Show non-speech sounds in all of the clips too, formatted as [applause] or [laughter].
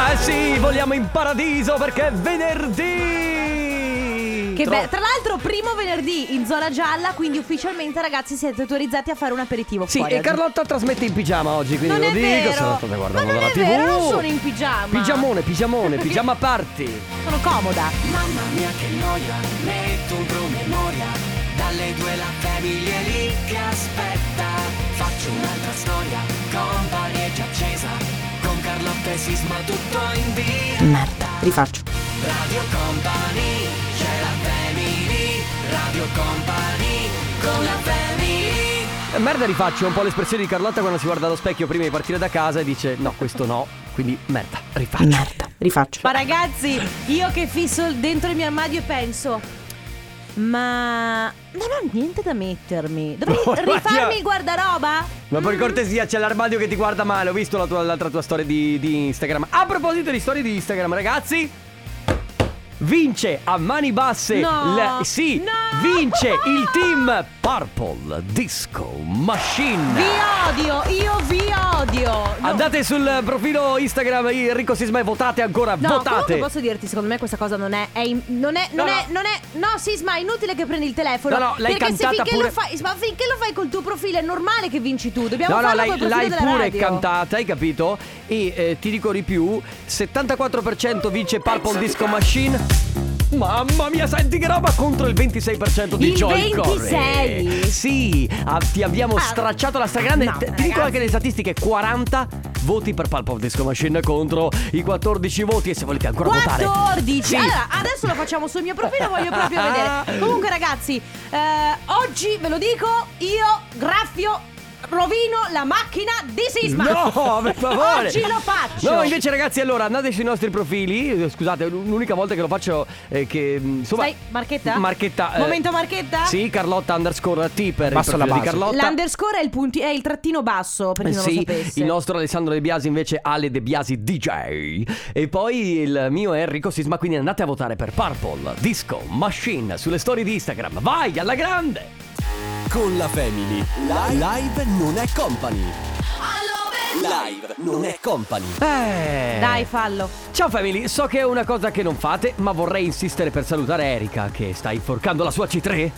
Ah sì, vogliamo in paradiso perché è venerdì! Che Tro- be- tra l'altro, primo venerdì in zona gialla, quindi ufficialmente, ragazzi, siete autorizzati a fare un aperitivo. Sì, fuori e oggi. Carlotta trasmette in pigiama oggi, quindi Non lo è dico, vero. se no state Ma guardando non la è TV. vero, non sono in pigiama. Pigiamone, pigiamone, [laughs] pigiama party. Sono comoda. Mamma mia che noia, metto un promemoria Dalle due la famiglia è lì che aspetta Faccio un'altra storia, company è già accesa Con Carlotta e Sisma tutto in via Merda, rifaccio. Radio Company, c'è la family Radio Company, con la family Eh, Merda rifaccio un po' l'espressione di Carlotta quando si guarda allo specchio prima di partire da casa e dice no, questo no, quindi merda, rifaccio. Merda, rifaccio. Ma ragazzi, io che fisso dentro il mio armadio e penso. Ma non ho niente da mettermi. Dovrei [laughs] No, rifarmi il guardaroba? Ma per cortesia c'è l'armadio che ti guarda male, ho visto la tua- l'altra tua storia di, di Instagram. A proposito di storie di Instagram, ragazzi, vince a mani basse. No, la- sì, no. vince il team Purple Disco Machine. Vi odio, io vi odio. No. Andate sul profilo Instagram Enrico Sisma e votate ancora, No, votate. posso dirti, secondo me questa cosa non è. è in- non è. Non No, è. no. Non è. No, Sisma, è inutile che prendi il telefono. No, no, l'hai perché cantata finché pure- lo fai. Ma finché lo fai col tuo profilo è normale che vinci tu. Dobbiamo No, no, farlo l'hai, profilo l'hai della pure radio. cantata, hai capito? E eh, ti dico di più: 74% vince Purple Disco Machine. Mamma mia, senti che roba contro il 26% di Il Joy 26? Corey. Sì, ah, ti abbiamo Ah, stracciato la stragrande. no, Ti- dico anche le statistiche: 40 voti per Purple Disco Machine contro i 14 voti. E se volete ancora votare. 14 Sì. Allora adesso lo facciamo sul mio profilo Voglio proprio vedere [laughs] Comunque ragazzi eh, Oggi ve lo dico Io graffio Rovino la macchina di Sisma No, per favore. Oggi lo faccio No, invece ragazzi, allora andate sui nostri profili. Eh, Scusate, l'unica volta che lo faccio è che insomma Sai, marchetta? Marchetta. eh, Momento marchetta? Sì, Carlotta underscore T per Basta il la di. Carlotta. L'underscore è il, punti- è il trattino basso Per chi Eh, non sì, lo sapesse il nostro Alessandro De Biasi invece Ale De Biasi DJ e poi il mio è Enrico Sisma quindi andate a votare per Purple Disco Machine sulle storie di Instagram vai alla grande Con la Family. Live non è company. Live non è company. eh. Dai fallo Ciao family, so che è una cosa che non fate, ma vorrei insistere per salutare Erika che sta inforcando la sua C3. Eh,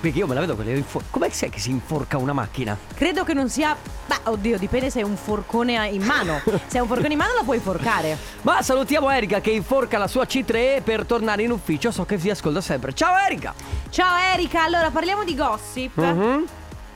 Perché io me la vedo quelle infor- Com'è che sai che si inforca una macchina? Credo che non sia Beh oddio dipende se hai un forcone in mano [laughs] Se hai un forcone in mano la puoi forcare Ma salutiamo Erika che inforca la sua C3 per tornare in ufficio, so che vi ascolta sempre. Ciao Erika! Ciao Erika Allora parliamo di gossip Mhm.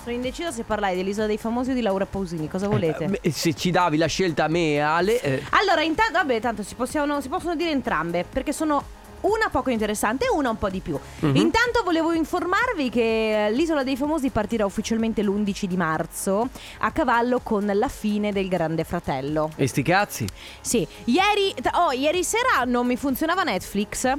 Sono indecisa se parlare dell'isola dei famosi o di Laura Pausini, cosa volete? Eh, beh, se ci davi la scelta a me e Ale, eh, allora, intanto, vabbè, tanto si, possiamo- si possono dire entrambe, perché sono una poco interessante e una un po' di più. Mhm. Intanto volevo informarvi che eh, l'isola dei famosi partirà ufficialmente l'11 di marzo, a cavallo con la fine del Grande Fratello. e sti cazzi. Sì, ieri, oh, ieri sera non mi funzionava Netflix.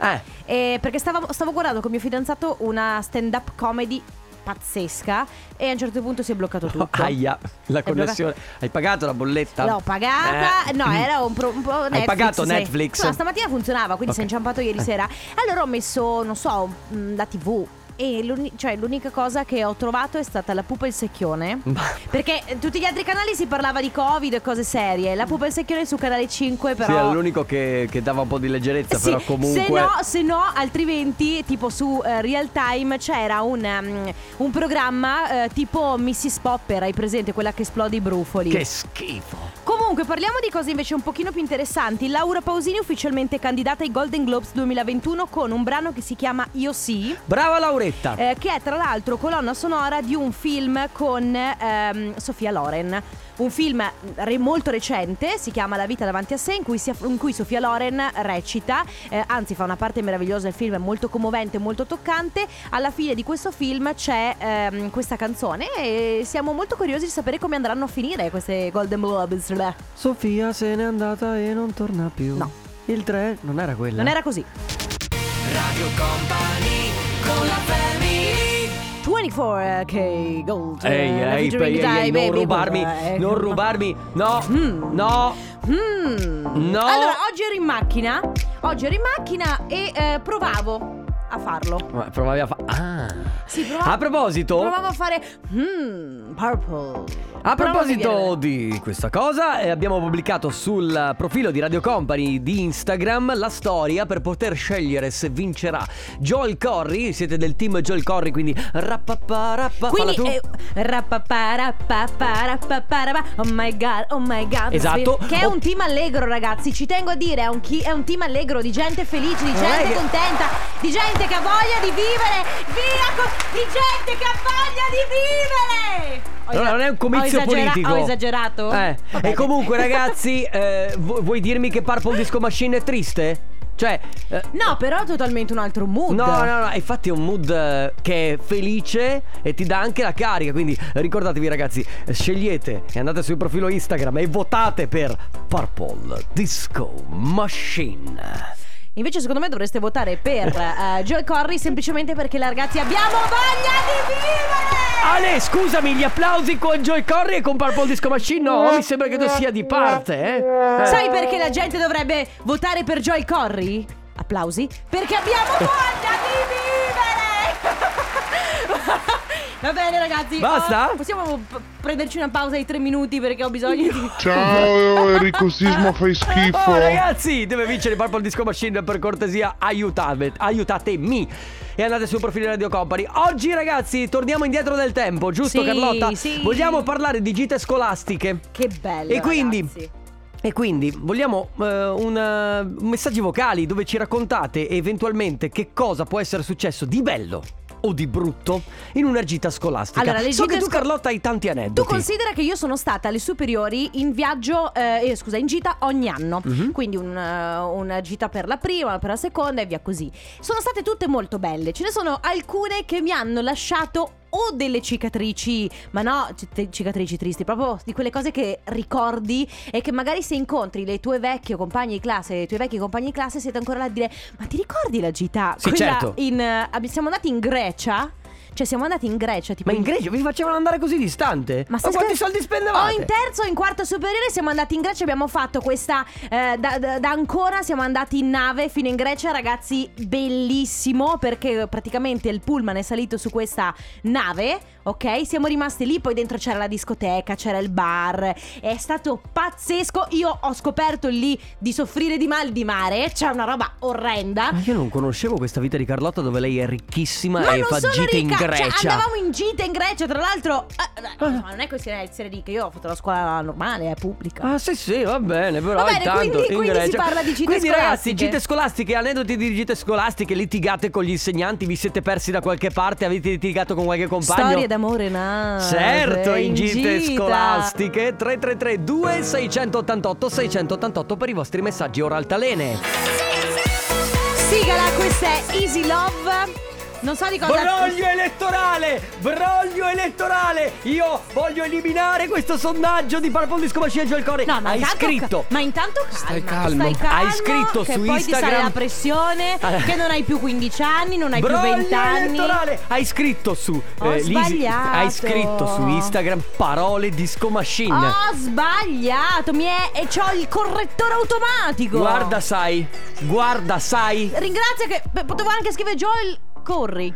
Eh, Eh, perché stavo, stavo guardando con mio fidanzato una stand-up comedy pazzesca e a un certo punto si è bloccato [laughs] tutto. aia, la connessione. Hai pagato la bolletta? L'ho pagata, Eh. no, era un, pro, un po' Netflix. pagato sì. Netflix? No, stamattina funzionava, quindi si è inciampato ieri sera. Allora ho messo, non so, mh, la TV. E l'uni- cioè, l'unica cosa che ho trovato è stata la pupa e il secchione. Perché tutti gli altri canali si parlava di Covid e cose serie. La pupa e il secchione su canale 5, però. Sì, era l'unico che, che dava un po' di leggerezza, Sì, però comunque... Se no, se no, altrimenti, tipo su eh, Real Time c'era un, um, un programma eh, tipo Mrs. Popper, hai presente quella che esplode i brufoli? Che schifo. Comunque, parliamo di cose invece un pochino più interessanti. Laura Pausini ufficialmente candidata ai Golden Globes 2021 con un brano che si chiama Io sì. Brava Lauretta. eh, che è tra l'altro colonna sonora di un film con ehm, Sofia Loren. Un film re- molto recente, si chiama La vita davanti a sé, in cui, si- in cui Sofia Loren recita, eh, anzi fa una parte meravigliosa, il film è molto commovente, molto toccante. Alla fine di questo film c'è ehm, questa canzone e siamo molto curiosi di sapere come andranno a finire queste Golden Globes. Beh, Sofia se n'è andata e non torna più. No. Il 3 non era quella. Non era così. Radio Company con la family 24K Gold. Ehi, eh, ehi, ehi, ehi, non rubarmi, Eh, non rubarmi, no, Mm. no, Mm. No. Allora, oggi ero in macchina. Oggi ero in macchina e eh, provavo. a farlo. Ma Provavi a fare. Ah. Sì, provavo- A proposito. Provavo a fare hmm, purple. A proposito di questa cosa, eh, abbiamo pubblicato sul profilo di Radio Company di Instagram la storia per poter scegliere se vincerà Joel Corry. Siete del team Joel Corry, quindi rappaparappa. Quindi falla tu. eh, rappaparappaparappaparapa, Oh my god, oh my god Esatto. Che è Oh. un team allegro ragazzi Ci tengo a dire È un, chi- è un team allegro di gente felice Di gente che- contenta Di gente che ha voglia di vivere Via co- Di gente che ha voglia di vivere Allora, non è un comizio ho esagera- politico. Ho esagerato? Eh. E comunque, ragazzi, [laughs] eh, vu- vuoi dirmi che Purple Disco Machine è triste? Cioè. eh, No però è totalmente un altro mood No, no, no, infatti è un mood eh, che è felice e ti dà anche la carica. Quindi ricordatevi, ragazzi, eh, scegliete e andate sul profilo Instagram e votate per Purple Disco Machine. Invece secondo me dovreste votare per [laughs] eh, Joel Corry Semplicemente perché ragazzi abbiamo voglia di vivere Ale, scusami, gli applausi con Joy Corry e con Purple Disco Machine? No, mi sembra che tu sia di parte, eh? Eh. Sai perché la gente dovrebbe votare per Joy Corry? Applausi. Perché abbiamo [laughs] voglia di vivere! Va bene ragazzi. Basta? oh, possiamo p- prenderci una pausa di tre minuti perché ho bisogno di... [laughs] [laughs] Ciao Enrico Sisma fai schifo Oh ragazzi, deve vincere Purple Disco Machine per cortesia, aiutate, aiutatemi. E andate sul profilo di Radio Company. Oggi ragazzi, torniamo indietro del tempo, giusto Sì, Carlotta? sì. Vogliamo parlare di gite scolastiche. Che bello. E quindi- ragazzi. E quindi vogliamo eh, un, eh, messaggi vocali dove ci raccontate eventualmente che cosa può essere successo di bello o di brutto in una gita scolastica. Allora, le so che tu sco- Carlotta hai tanti Tu aneddoti. considera che io sono stata alle superiori in viaggio, eh, eh, scusa, in gita ogni anno. Mhm. Quindi un, eh, una gita per la prima, per la seconda e via così. Sono state tutte molto belle. Ce ne sono alcune che mi hanno lasciato o delle cicatrici, ma no cicatrici tristi, proprio di quelle cose che ricordi e che magari se incontri le tue vecchie compagni di classe, i tuoi vecchi compagni di classe, siete ancora là a dire "Ma ti ricordi la gita? Sì, Quella certo. in abbi- siamo andati in Grecia? Cioè siamo andati in Grecia, tipo Ma in Grecia? Vi facevano andare così distante? Ma, stai quanti soldi spendevate? O in terzo o in quarto superiore siamo andati in Grecia Abbiamo fatto questa eh, da, da- da Ancona siamo andati in nave fino in Grecia Ragazzi bellissimo Perché praticamente il pullman è salito su questa nave Ok? Siamo rimasti lì Poi dentro c'era la discoteca C'era il bar È stato pazzesco. Io ho scoperto lì di soffrire di mal di mare C'è una roba orrenda. Ma io non conoscevo questa vita di Carlotta dove lei è ricchissima ma e fa gite in ricca, Grecia. Cioè, andavamo in gita in Grecia, tra l'altro. eh, eh, insomma, non è questione di essere ricca. Io ho fatto la scuola normale, è pubblica. Ah sì sì va bene però Va bene, intanto quindi- in quindi si Grecia parla di gite Quindi ragazzi scolastiche. gite scolastiche aneddoti di gite scolastiche litigate con gli insegnanti vi siete persi da qualche parte avete litigato con qualche compagno Storie d'amore nave Certo, in gite gita. scolastiche 333 2688 688 per i vostri messaggi ora altalene Sigala, questa è Easy Love. Non so di cosa. Broglio elettorale! Broglio elettorale! Io voglio eliminare questo sondaggio di Purple Disco Machine e Joel Corey. No, ma Hai intanto, scritto Ma intanto calma, Stai calmo. Stai calmo Hai scritto che su poi ti sale Instagram- la pressione. Ah. Che non hai più 15 anni, non hai più Broglio 20 anni. elettorale! Hai scritto su Ho Lisi- sbagliato. Hai scritto su Instagram parole disco machine. Ho sbagliato, mi è. e c'ho il correttore automatico. Guarda, sai. Guarda, sai. Ringrazio che. Potevo anche scrivere Joel Corri.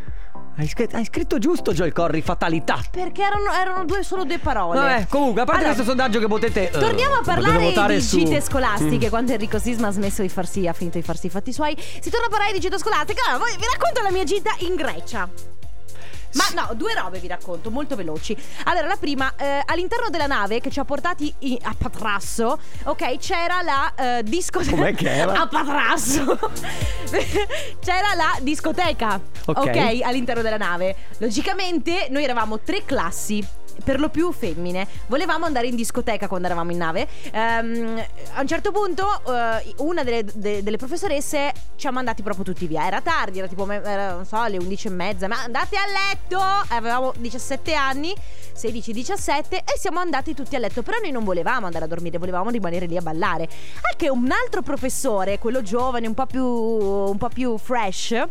Hai scritto, hai scritto giusto Joel Corry, fatalità. Perché erano, erano due, solo due parole. Vabbè, comunque, a parte Allora, questo sondaggio che potete. eh, Torniamo a potete parlare di su- gite scolastiche Mm. Quando Enrico Sisma ha smesso di farsi Ha finito di farsi i fatti suoi Si torna a parlare di gite scolastiche Allora vi racconto la mia gita in Grecia ma no, due robe vi racconto, molto veloci. Allora, la prima, eh, all'interno della nave che ci ha portati i- a Patrasso, ok, c'era la eh, discoteca. Com'è che era? [laughs] A Patrasso. [laughs] c'era la discoteca, Ok. ok, all'interno della nave. Logicamente, noi eravamo tre classi per lo più femmine. Volevamo andare in discoteca quando eravamo in nave. Ehm, a un certo punto, eh, una delle, de- delle professoresse ci ha mandati proprio tutti via. Era tardi, era tipo, era, non so, le 11 e mezza. Ma andate a letto! Avevamo 17 anni, 16-17, e siamo andati tutti a letto. Però noi non volevamo andare a dormire, volevamo rimanere lì a ballare. Al che un altro professore, quello giovane, un po' più, un po' più fresh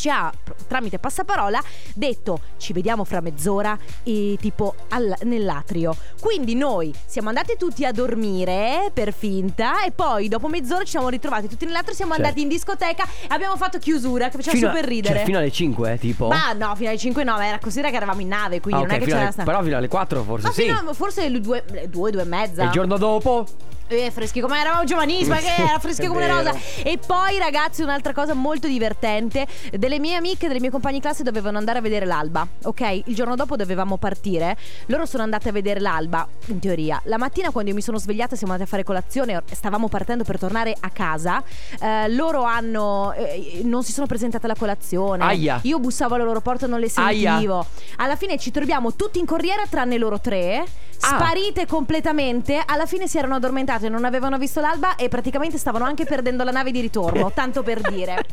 ci ha tramite passaparola detto ci vediamo fra mezz'ora e tipo al- nell'atrio. Quindi noi siamo andati tutti a dormire per finta e poi dopo mezz'ora ci siamo ritrovati tutti nell'atrio, siamo Certo. andati in discoteca e abbiamo fatto chiusura che faceva Fino a- super ridere. Cioè, fino alle 5, eh, tipo? Ma no, fino alle 5 no, era considera che eravamo in nave, quindi Ah, non ok, è che c'era alle- sta- Però fino alle 4 forse Ma sì. fino a- forse le due, le due, due e mezza. E il giorno dopo? Eh, freschi come eravamo giovanissimi, Sì, che era freschi [laughs] come una rosa. E poi, ragazzi, un'altra cosa molto divertente: delle mie amiche, delle mie compagne di classe dovevano andare a vedere l'alba. Ok, il giorno dopo dovevamo partire. Loro sono andate a vedere l'alba, in teoria. La mattina, quando io mi sono svegliata, siamo andate a fare colazione. Stavamo partendo per tornare a casa. eh, loro hanno. eh, non si sono presentate alla colazione. Aia. Io bussavo alla loro porta, non le Aia. sentivo. Alla fine ci troviamo tutti in corriera, tranne loro tre. Ah. Sparite completamente. Alla fine si erano addormentate, non avevano visto l'alba e praticamente stavano anche perdendo la nave di ritorno. [laughs] tanto per dire.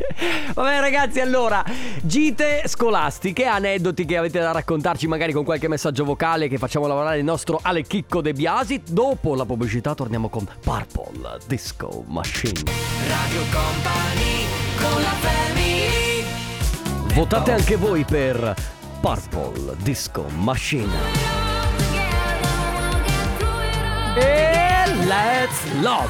Vabbè ragazzi, allora, gite scolastiche, aneddoti che avete da raccontarci magari con qualche messaggio vocale che facciamo lavorare il nostro Ale Chicco De Biasi. Dopo la pubblicità torniamo con Purple Disco Machine. Radio Company con la family Votate anche voi per Purple Disco Machine. E let's love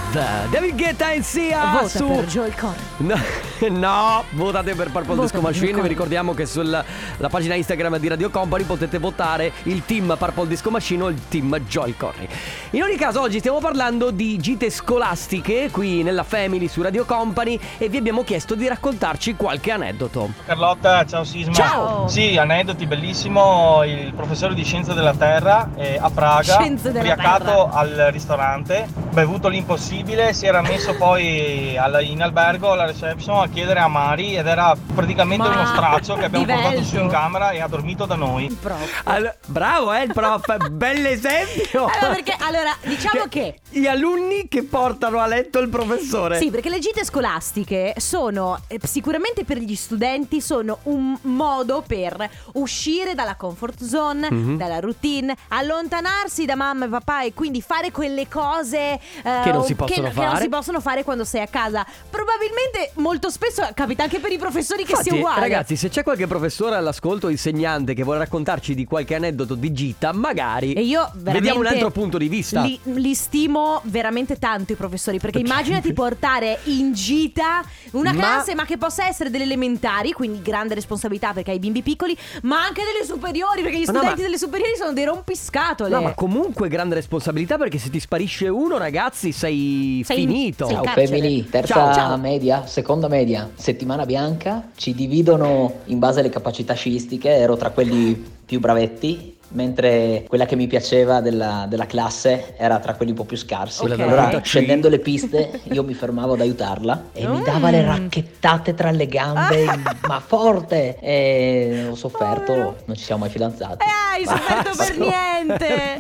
David Guetta in sia Vota su per Joel Corey. No, [laughs] no, votate per Purple Vota Disco Machine. Vi ricordiamo che sulla la pagina Instagram di Radio Company potete votare il team Purple Disco Machine o il team Joel Corry. In ogni caso, oggi stiamo parlando di gite scolastiche qui nella Family su Radio Company e vi abbiamo chiesto di raccontarci qualche aneddoto. Carlotta, ciao Sisma. Ciao. Sì, aneddoti bellissimo. Il professore di Scienze della Terra eh, a Praga, Scienze della ubriacato al ristorante, bevuto l'impossibile, si era messo poi al- in albergo alla reception a chiedere a Mari ed era praticamente Ma- uno straccio che abbiamo portato Divelto. su in camera e ha dormito da noi. Prof. All- bravo, eh, il prof, bell'esempio. Allora, perché, allora, diciamo che. Gli alunni che portano a letto il professore. Sì, perché le gite scolastiche sono eh, sicuramente per gli studenti sono un modo per uscire dalla comfort zone, Mhm. dalla routine, allontanarsi da mamma e papà e quindi fare quelle cose eh, Che non si possono che non fare. si possono fare quando sei a casa. Probabilmente molto spesso capita anche per i professori che Infatti, sia uguale. ragazzi, se c'è qualche professore all'ascolto, insegnante che vuole raccontarci di qualche aneddoto di gita, magari E io vediamo un altro punto di vista. Li, li stimo veramente tanto i professori perché immaginati portare in gita una Ma- classe ma che possa essere delle elementari, quindi grande responsabilità perché hai bimbi piccoli, ma anche delle superiori perché gli Ma no, studenti ma- delle superiori sono dei rompiscatole. No, ma comunque grande responsabilità perché se ti sparisce uno, ragazzi, sei, Sei- finito. sei Ciao family, terza Ciao, ciao. media, seconda media, settimana bianca, ci dividono in base alle capacità sciistiche, ero tra quelli più bravetti, mentre quella che mi piaceva della, della classe era tra quelli un po' più scarsi. Della Allora, scendendo le piste, io mi fermavo ad aiutarla e mi dava le Mm. racchettate tra le gambe, [laughs] ma forte! E ho sofferto, non ci siamo mai fidanzati. Eh, hai sofferto per Basta. niente.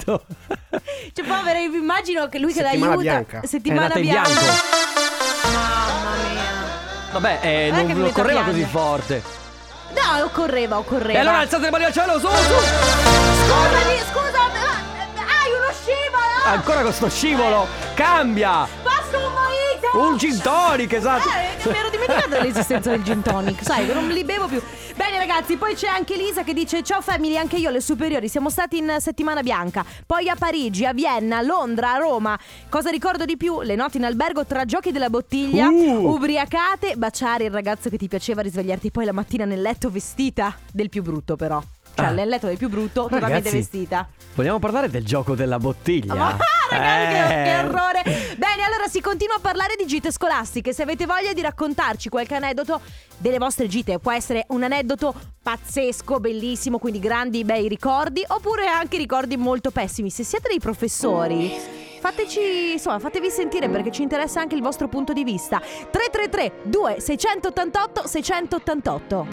Cioè, povera, io immagino che lui che Settimana l'aiuta. bianca. È Settimana in bianca. bianco. Mamma mia. Vabbè, eh, non, non correva piange. così forte. No, occorreva, occorreva. E allora alzate le mani al cielo, su, su! Scusami, scusa, ma- hai uno scivolo! Ancora con sto scivolo! Cambia! Basta un gin tonic, esatto! Eh, mi ero dimenticata dell'esistenza del gin tonic, sai, non li bevo più. Bene ragazzi, poi c'è anche Lisa che dice Ciao family, anche io alle superiori siamo stati in settimana bianca Poi a Parigi, a Vienna, a Londra, a Roma Cosa ricordo di più? Le notti in albergo tra giochi della bottiglia Uh. Ubriacate, baciare il ragazzo che ti piaceva Risvegliarti poi la mattina nel letto vestita Del più brutto però Cioè Ah. nel letto del più brutto, totalmente vestita Vogliamo parlare del gioco della bottiglia? ragazzi, che, Eh. che orrore! Bene, allora si continua a parlare di gite scolastiche. Se avete voglia di raccontarci qualche aneddoto delle vostre gite, può essere un aneddoto pazzesco, bellissimo, quindi grandi, bei ricordi, oppure anche ricordi molto pessimi. Se siete dei professori. Fateci, insomma, fatevi sentire perché ci interessa anche il vostro punto di vista. 333 2688 688.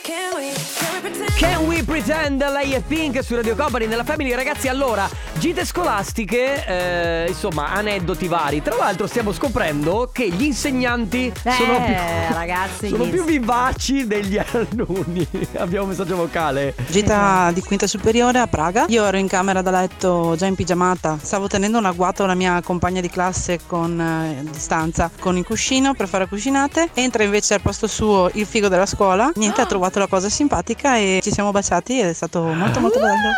Can we pretend lei è Pink su Radio Company nella Family ragazzi allora gite scolastiche eh, insomma aneddoti vari tra l'altro stiamo scoprendo che gli insegnanti sono più ragazzi, sono più vivaci degli alunni [laughs] abbiamo un messaggio vocale Gita di quinta superiore a Praga. Io ero in camera da letto già in pigiamata. Stavo tenendo un agguato alla mia compagna di classe con eh, distanza con il cuscino per fare cucinate. Entra invece al posto suo il figo della scuola. Niente, ha trovato la cosa simpatica e ci siamo baciati ed è stato molto molto bello.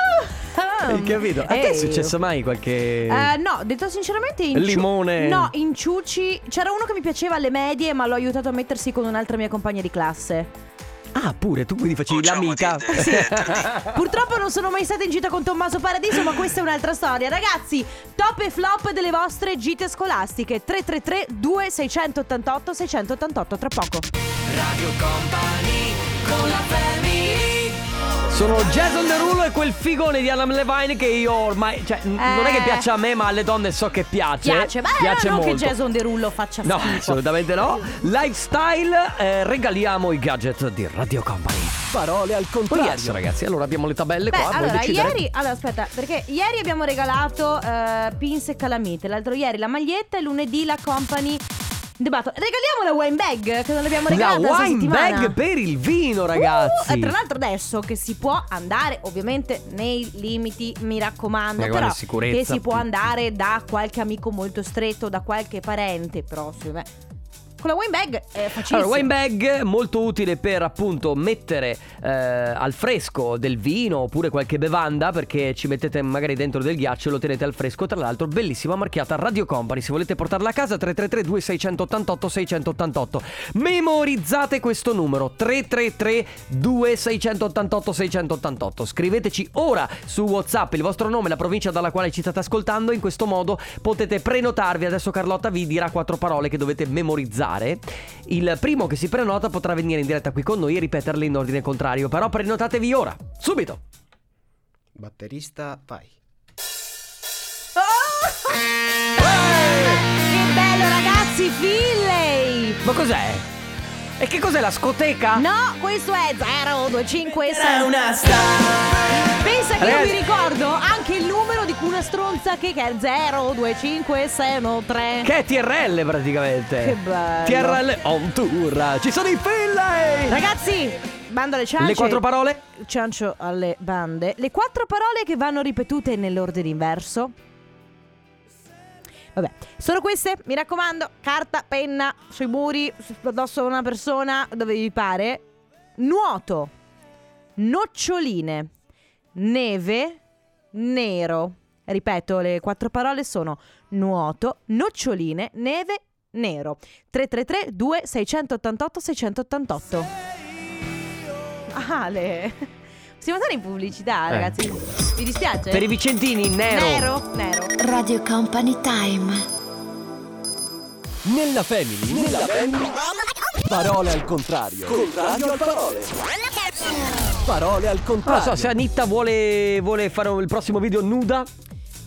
Ah, Hai capito? A te è successo mai qualche... Eh, no, detto sinceramente in ciu- Limone. No, in ciuci C'era uno che mi piaceva alle medie Ma l'ho aiutato a mettersi con un'altra mia compagna di classe Ah, pure, tu quindi facevi l'amica. [laughs] Purtroppo non sono mai stata in gita con Tommaso Paradiso Ma questa è un'altra storia. Ragazzi, top e flop delle vostre gite scolastiche. 333 2688 688 Tra poco. Radio Company con la family Sono Jason Derulo e quel figone di Adam Levine che io ormai. Cioè, n- non è che Eh. piace a me, ma alle donne so che piace. Piace, ma piace non molto. che Jason Derulo faccia No, schifo assolutamente no. Lifestyle, eh, regaliamo i gadget di Radio Company. Parole al contrario. yes, ragazzi, allora abbiamo le tabelle Beh, qua. allora, ieri, allora aspetta, perché ieri abbiamo regalato eh, pins e calamite, l'altro ieri la maglietta e lunedì la company debatto. Regaliamo la wine bag che non l'abbiamo La regalata questa wine bag per il vino, ragazzi. Uh, tra l'altro adesso che si può andare ovviamente nei limiti, mi raccomando, Eh, però che si può andare da qualche amico molto stretto, da qualche parente prossimo. Eh. Con la wine bag è facilissimo. Allora, wine bag molto utile per appunto mettere eh, al fresco del vino oppure qualche bevanda perché ci mettete magari dentro del ghiaccio e lo tenete al fresco. Tra l'altro, bellissima marchiata Radio Company. Se volete portarla a casa, 333 2688 688. Memorizzate questo numero: 333 2688 688. Scriveteci ora su WhatsApp il vostro nome, la provincia dalla quale ci state ascoltando. In questo modo potete prenotarvi. Adesso Carlotta vi dirà quattro parole che dovete memorizzare. Il primo che si prenota potrà venire in diretta qui con noi e ripeterle in ordine contrario. Però prenotatevi ora, subito. Batterista, vai. Che bello ragazzi, Finlay! Ma cos'è? E che cos'è la scoteca? No, questo è 0256 una star Pensa che io Ragazzi- mi ricordo anche il numero di una stronza che, che è 025613 Che è TRL praticamente. Che bello. TRL on tour. Ci sono i Finlay. Ragazzi, bando alle ciance Le quattro parole? Ciancio alle bande Le quattro parole che vanno ripetute nell'ordine inverso Vabbè, sono queste, mi raccomando, carta, penna, sui muri, addosso a una persona, dove vi pare. Nuoto, noccioline, neve, nero. Ripeto, le quattro parole sono nuoto, noccioline, neve, nero. 333 2688 688. Ale. [laughs] Possiamo andare in pubblicità, Eh. ragazzi? Vi dispiace? Per i Vicentini, nero. Nero, nero. Radio Company Time. Nella family, nella family. Parole al contrario. Contrario al parole. Parole al Non contrario. so se Anitta vuole, vuole fare il prossimo video nuda.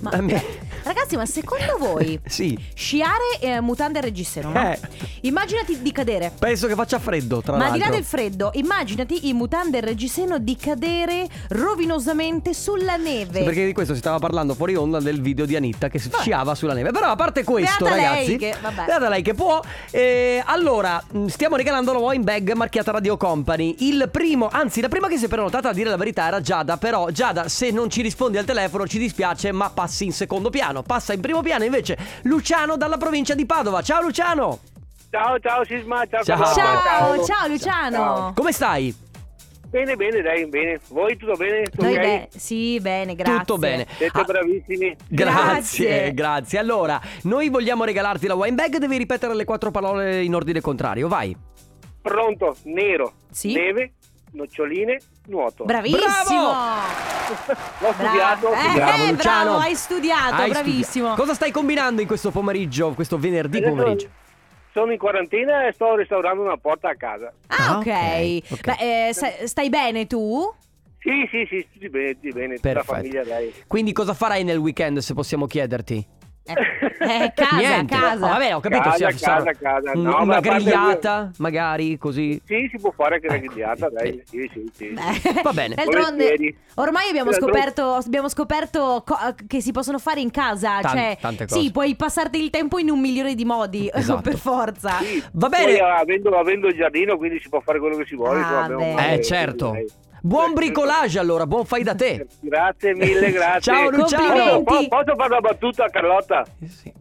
Ma, me- ragazzi, ma secondo voi [laughs] Sì. sciare eh, mutande e reggiseno, no? Eh. Immaginati di cadere. Penso che faccia freddo, tra Ma al l'altro. di là del freddo, immaginati in mutande e reggiseno di cadere rovinosamente sulla neve. Sì, perché di questo si stava parlando fuori onda del video di Anitta che sciava sulla neve. Però a parte questo, Beata lei ragazzi, che- vabbè. beata lei che può. eh, allora, mh, stiamo regalando la wine bag marchiata Radio Company. Il primo, anzi, la prima che si è prenotata a dire la verità era Giada. Però, Giada, se non ci rispondi al telefono, ci dispiace, ma passi in secondo piano. Passa in primo piano invece Luciano dalla provincia di Padova. Ciao Luciano! Ciao, ciao Sisma, ciao. Ciao. Carlotta, Ciao, ciao Luciano. Ciao. Come stai? Bene, bene, dai, bene. Voi tutto bene? Noi ok? beh, sì, bene, grazie. Tutto bene. Siete Ah, bravissimi. Grazie, Grazie. grazie. Allora, noi vogliamo regalarti la wine bag. Devi ripetere le quattro parole in ordine contrario. Vai. Pronto, nero, Sì. neve, noccioline, nuoto. Bravissimo. [laughs] L'ho studiato. Eh, Bravo, eh, bravo, hai studiato, Hai bravissimo. studiato. Cosa stai combinando in questo pomeriggio, questo venerdì pomeriggio? Sono in quarantena e sto restaurando una porta a casa. Ah, Ah, ok. ok, ok. Beh, eh, sta- stai bene tu? Sì, sì, sì, tutti bene, tutti bene. Tutta la Perfetto. famiglia, dai. Quindi cosa farai nel weekend, se possiamo chiederti? Eh, [laughs] casa, Niente. casa. Oh, vabbè, ho capito. Casa, sì, casa, casa. No, ma una a parte- grigliata, magari, così. Sì, si può fare anche la Ecco, grigliata, sì, dai. sì. Sì, sì. Beh, [laughs] Va bene. D'altronde, ormai abbiamo scoperto, abbiamo scoperto co- che si possono fare in casa. Tan- cioè, tante cose. sì, puoi passarti il tempo in un milione di modi, [laughs] Esatto. per forza. Sì. Va Poi bene. avendo, avendo il giardino, quindi si può fare quello che si vuole. Ah, Eh, certo. dai. Buon bricolage allora, buon fai da te. [laughs] Grazie mille, [laughs] grazie. Ciao, Luciano. Posso, po- posso fare una battuta a Carlotta?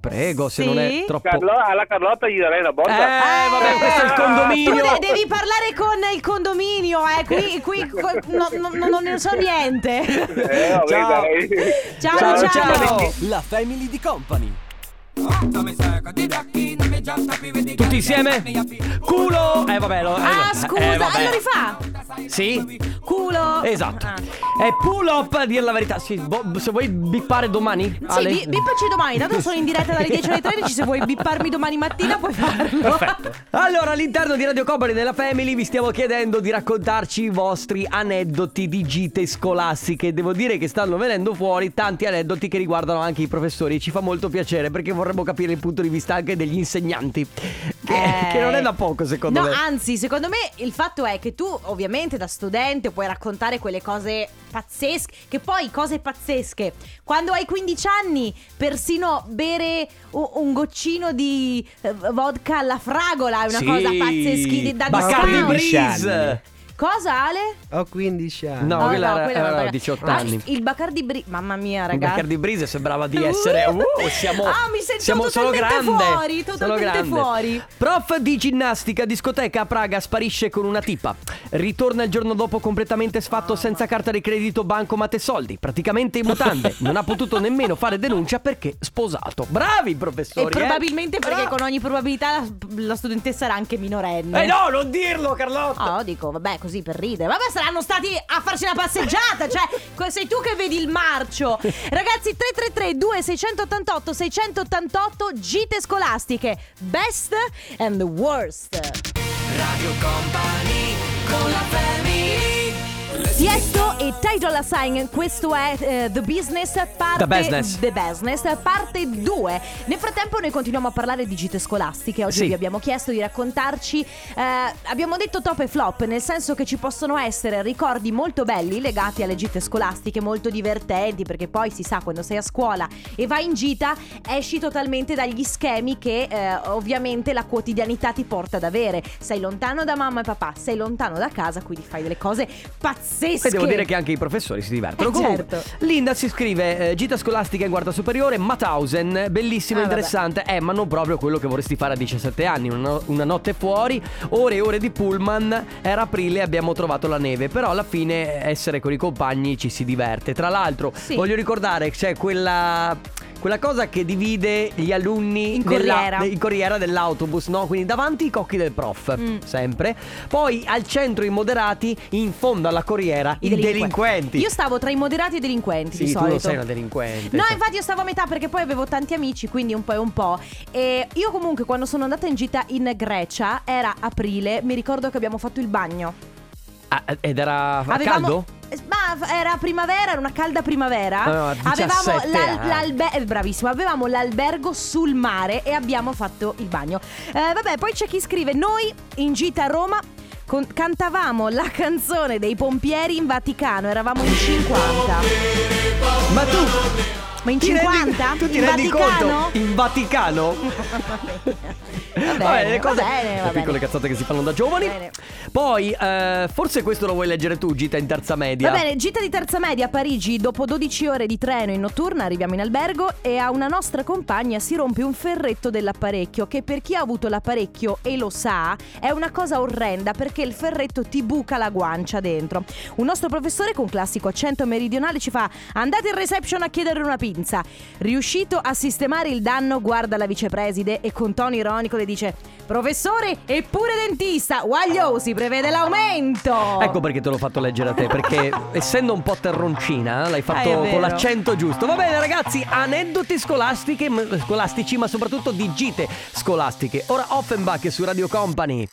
Prego, se Sì? non è troppo... Carlo- alla Carlotta gli darei una botta. Eh, vabbè, questo è il Tu condominio. de- devi parlare con il condominio, eh. Qui, qui co- no- no- no- non ne so niente. Eh, vabbè, Ciao. dai. Ciao, Ciao, ciao. ciao. La family di company. Tutti insieme? Culo! Eh vabbè, lo, Ah, eh, scusa, eh, vabbè. allora rifà. Sì? Culo. Esatto. Ah. È pull up a dire la verità. Sì, boh, se vuoi bippare domani. Sì, Ale? bi- bippaci domani, tanto sono in diretta dalle 10 alle 13, se vuoi bipparmi domani mattina puoi farlo. Perfetto. Allora, all'interno di Radio Company nella Family vi stiamo chiedendo di raccontarci i vostri aneddoti di gite scolastiche. Devo dire che stanno venendo fuori tanti aneddoti che riguardano anche i professori ci fa molto piacere perché vorremmo capire il punto di vista anche degli insegnanti. Che, Eh. che non è da poco, secondo No, me. anzi, secondo me il fatto è che tu, ovviamente, da studente puoi raccontare quelle cose pazzesche. Che poi, cose pazzesche. Quando hai 15 anni, persino bere un goccino di eh, vodka alla fragola è una Sì. cosa pazzesca da Bacardi discount. Breeze. Cosa, Ale? Ho 15 anni. No, Oh, quella era- quella era paga. 18 Ah, anni. Il Bacardi Breeze, mamma mia, Il ragazzi. Bacardi Breeze sembrava di essere. Uh, siamo. Ah, mi sento siamo solo totalmente grande. fuori, Sono totalmente grande. fuori. Prof di ginnastica discoteca a Praga sparisce con una tipa. Ritorna il giorno dopo completamente sfatto senza carta di credito, bancomat e soldi. Praticamente in mutande. non ha potuto nemmeno fare denuncia perché sposato. Bravi professori. E probabilmente perché Bravo. con ogni probabilità la, la studentessa era anche minorenne. Eh no, non dirlo, Carlotta. Oh, dico, vabbè, così per ridere. Vabbè, saranno stati a farci una passeggiata. cioè, sei tu che vedi il marcio. Ragazzi, 333 2688 688 gite scolastiche. Best and worst. Radio Company con la family Tiesto e Ty Dolla Sign, questo è eh, The Business parte The Business. The Business, parte 2. Nel frattempo noi continuiamo a parlare di gite scolastiche. Oggi Sì. vi abbiamo chiesto di raccontarci eh, abbiamo detto top e flop, nel senso che ci possono essere ricordi molto belli legati alle gite scolastiche, molto divertenti, perché poi si sa quando sei a scuola e vai in gita esci totalmente dagli schemi che eh, ovviamente la quotidianità ti porta ad avere. Sei lontano da mamma e papà, sei lontano da casa, quindi fai delle cose pazzesche. E devo dire che anche i professori si divertono. Eh, Comunque, certo. Linda si scrive: eh, Gita scolastica in quarta superiore, Mauthausen, bellissimo, Ah, vabbè. interessante. Eh, ma non proprio quello che vorresti fare a 17 anni. Una, no- una notte fuori, ore e ore di pullman. Era aprile e abbiamo trovato la neve. Però alla fine essere con i compagni ci si diverte. Tra l'altro, Sì. voglio ricordare c'è quella. Quella cosa che divide gli alunni In corriera. in corriera dell'autobus, no? Quindi davanti i cocchi del prof, Mm. sempre. Poi al centro i moderati, in fondo alla corriera i, delinquenti. Io stavo tra i moderati e i delinquenti Sì, di tu solito. non sei una delinquente. No, infatti io stavo a metà perché poi avevo tanti amici, quindi un po' e un po'. E io comunque quando sono andata in gita in Grecia, era aprile, mi ricordo che abbiamo fatto il bagno. Ah, ed era Avevamo- caldo? Eh, Ma era primavera, era una calda primavera. 17 avevamo l'al- anni. l'albe- eh, bravissimo, avevamo l'albergo sul mare e abbiamo fatto il bagno. Eh, vabbè, poi c'è chi scrive: Noi in gita a Roma con- cantavamo la canzone dei pompieri in Vaticano, eravamo in 50. Ma tu Ma in ti rendi- 50? tu ti in rendi Vaticano? conto? In Vaticano? [laughs] Va bene, Vabbè, le va cose, bene, le va piccole bene. cazzate che si fanno da giovani. Va bene. Poi, eh, forse questo lo vuoi leggere tu, gita in terza media. Va bene, gita di terza media a Parigi, dopo 12 ore di treno in notturna arriviamo in albergo e a una nostra compagna si rompe un ferretto dell'apparecchio che per chi ha avuto l'apparecchio e lo sa è una cosa orrenda perché il ferretto ti buca la guancia dentro. Un nostro professore con classico accento meridionale ci fa andate in reception a chiedere una pinza. Riuscito a sistemare il danno guarda la vicepreside e con tono ironico le dice professore eppure dentista, waglio si prevede l'aumento. Ecco perché te l'ho fatto leggere a te, perché [laughs] essendo un po' terroncina, l'hai Ah, è fatto vero. con l'accento giusto. Va bene, ragazzi, aneddoti scolastiche, m- scolastici, ma soprattutto di gite scolastiche. Ora Offenbach su Radio Company.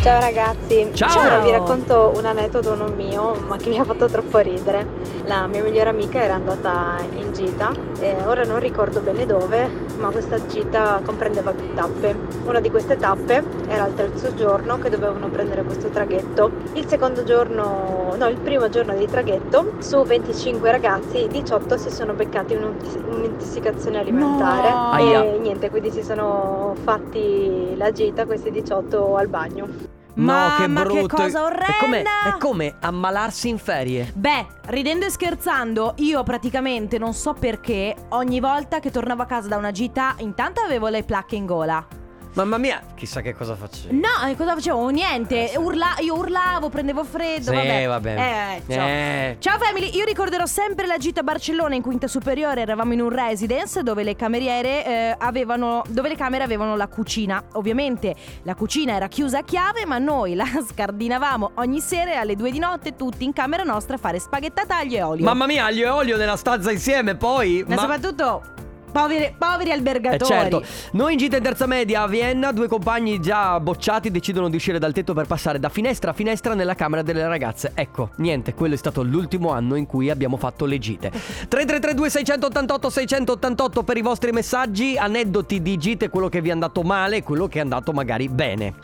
Ciao ragazzi, Ciao. Allora, vi racconto un aneddoto non mio, ma che mi ha fatto troppo ridere. La mia migliore amica era andata in gita, e ora non ricordo bene dove, ma questa gita comprendeva più tappe. Una di queste tappe era il terzo giorno che dovevano prendere questo traghetto. Il secondo giorno, no, il primo giorno di traghetto, su 25 ragazzi, 18 si sono beccati un'intoss- un'intossicazione alimentare. No. E niente, quindi si sono fatti la gita questi 18 al bagno. Mamma, che brutto. cosa È come, orrenda! è come ammalarsi in ferie. Beh, ridendo e scherzando, io praticamente non so perché ogni volta che tornavo a casa da una gita, intanto avevo le placche in gola. Mamma mia, chissà che cosa facevo. No, e cosa facevo? Niente. Urla- io urlavo, prendevo freddo. Sì, vabbè. vabbè. Eh, ciao. Eh. Ciao family, io ricorderò sempre la gita a Barcellona in quinta superiore, eravamo in un residence dove le cameriere eh, avevano dove le camere avevano la cucina. Ovviamente la cucina era chiusa a chiave, ma noi la [laughs] scardinavamo ogni sera alle due di notte tutti in camera nostra a fare spaghettata aglio e olio. Mamma mia, aglio e olio nella stanza insieme, poi. Ma, soprattutto poveri, poveri Eh albergatori. certo, noi in gita in terza media a Vienna, due compagni già bocciati decidono di uscire dal tetto per passare da finestra a finestra nella camera delle ragazze. Ecco, niente, quello è stato l'ultimo anno in cui abbiamo fatto le gite. 3332 688 688 per i vostri messaggi, aneddoti di gite, quello che vi è andato male e quello che è andato magari bene.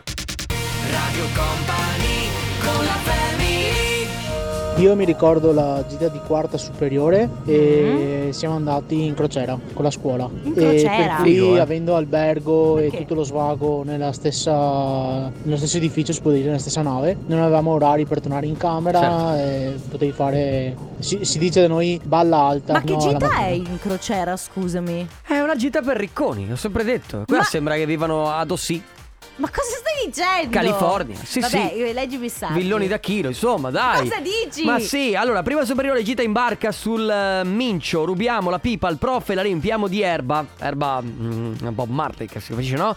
Radio Company Io mi ricordo la gita di quarta superiore e siamo andati in crociera con la scuola. In E crociera? per cui, eh. avendo albergo Perché? e tutto lo svago nella stessa, nello stesso edificio, si può dire, nella stessa nave, non avevamo orari per tornare in camera Certo. e potevi fare. Si, si dice da noi balla alta. Ma che gita è in crociera, scusami? È una gita per ricconi, l'ho sempre detto. Qua Ma- sembra che vivano ad Ossì, Ma cosa stai dicendo? California. Sì, Vabbè, sì. eh, leggi Bissardi. Villoni da chilo, insomma, dai. Cosa dici? Ma sì, allora, prima superiore gita in barca sul eh, Mincio, rubiamo la pipa al prof e la riempiamo di erba, erba mm, Bob Marley che si capisce, no?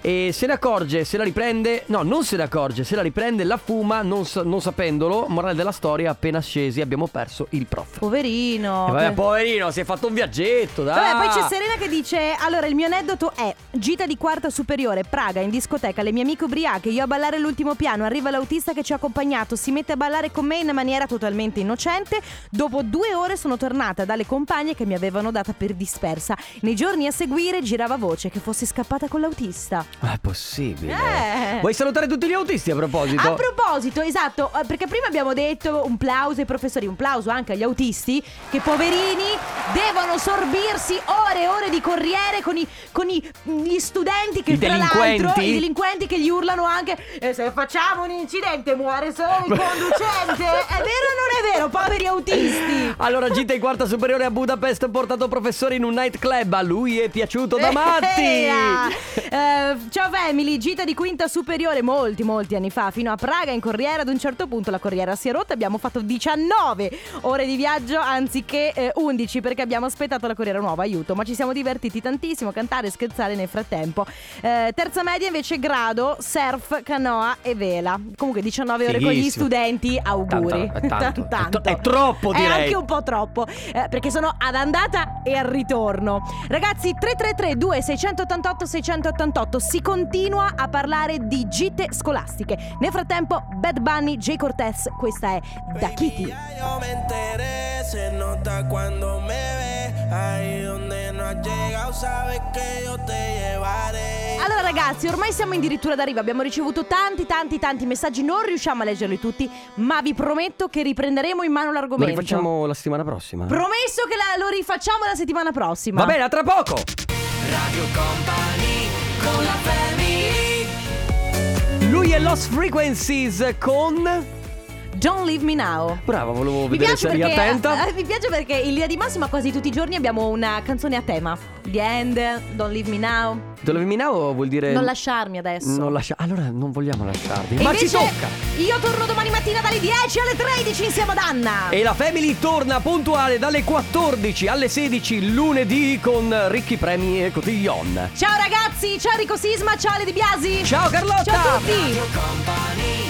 E se ne accorge, se la riprende, no, non se ne accorge, se la riprende la fuma, non, non sapendolo, morale della storia, appena scesi abbiamo perso il prof. Poverino. E vabbè, poverino, si è fatto un viaggetto, dai. Vabbè, poi c'è Serena che dice: Allora, il mio aneddoto è gita di quarta superiore, Praga, in discoteca, le mie amiche ubriache, io a ballare l'ultimo piano. Arriva l'autista che ci ha accompagnato, si mette a ballare con me in maniera totalmente innocente. Dopo due ore sono tornata dalle compagne che mi avevano data per dispersa. Nei giorni a seguire girava voce che fossi scappata con l'autista. Ma è possibile. Eh. Vuoi salutare tutti gli autisti a proposito? A proposito, esatto, eh, perché prima abbiamo detto un plauso ai professori, un plauso anche agli autisti, che poverini devono sorbirsi ore e ore di corriere con, i, con i- gli studenti che I tra l'altro, i delinquenti che gli urlano anche "E se facciamo un incidente muore solo il [laughs] conducente. è vero o non è vero, poveri autisti? [laughs] Allora, gita in quarta superiore a Budapest, portato professore in un nightclub. A lui è piaciuto da [laughs] matti. Eh, ciao family, gita di quinta superiore molti molti anni fa fino a Praga in corriera ad un certo punto la corriera si è rotta abbiamo fatto 19 ore di viaggio anziché eh, 11 perché abbiamo aspettato la corriera nuova aiuto ma ci siamo divertiti tantissimo a cantare e scherzare nel frattempo Eh, terza media invece grado surf canoa e vela comunque 19 ore con gli Fighissimo. studenti auguri Tanto, [laughs] è tanto. Tanto. È to- è troppo, È direi. anche un po' troppo eh, perché sono ad andata e al ritorno ragazzi 333 2688 688 si continua a parlare di gite scolastiche nel frattempo Bad Bunny J Cortez questa è Da Kitty Yo me enteré, se nota cuando me ve. Ahí donde no has llegado, sabes que yo te llevaré. allora ragazzi ormai siamo addirittura d'arrivo abbiamo ricevuto tanti tanti tanti messaggi non riusciamo a leggerli tutti ma vi prometto che riprenderemo in mano Lo l'argomento rifacciamo la settimana prossima. promesso che la- lo rifacciamo la settimana prossima Va bene, a tra poco. Radio Company con la family Lui è Lost Frequencies con. Don't Leave Me Now Brava, volevo Mi vedere se eri perché, attenta. eh, [laughs] mi piace perché in linea di massima quasi tutti i giorni abbiamo una canzone a tema. The End, Don't Leave Me Now. Te lo Viminao vuol dire. Non lasciarmi adesso. Non lascia- Allora non vogliamo lasciarvi. E Ma ci tocca. Io torno domani mattina dalle 10 alle 13 insieme ad Anna. E la Family torna puntuale dalle 14 alle 16 lunedì con ricchi premi e cotillon. Ciao ragazzi, ciao Rico Sisma, ciao Ale De Biasi. Ciao Carlotta. Ciao a tutti.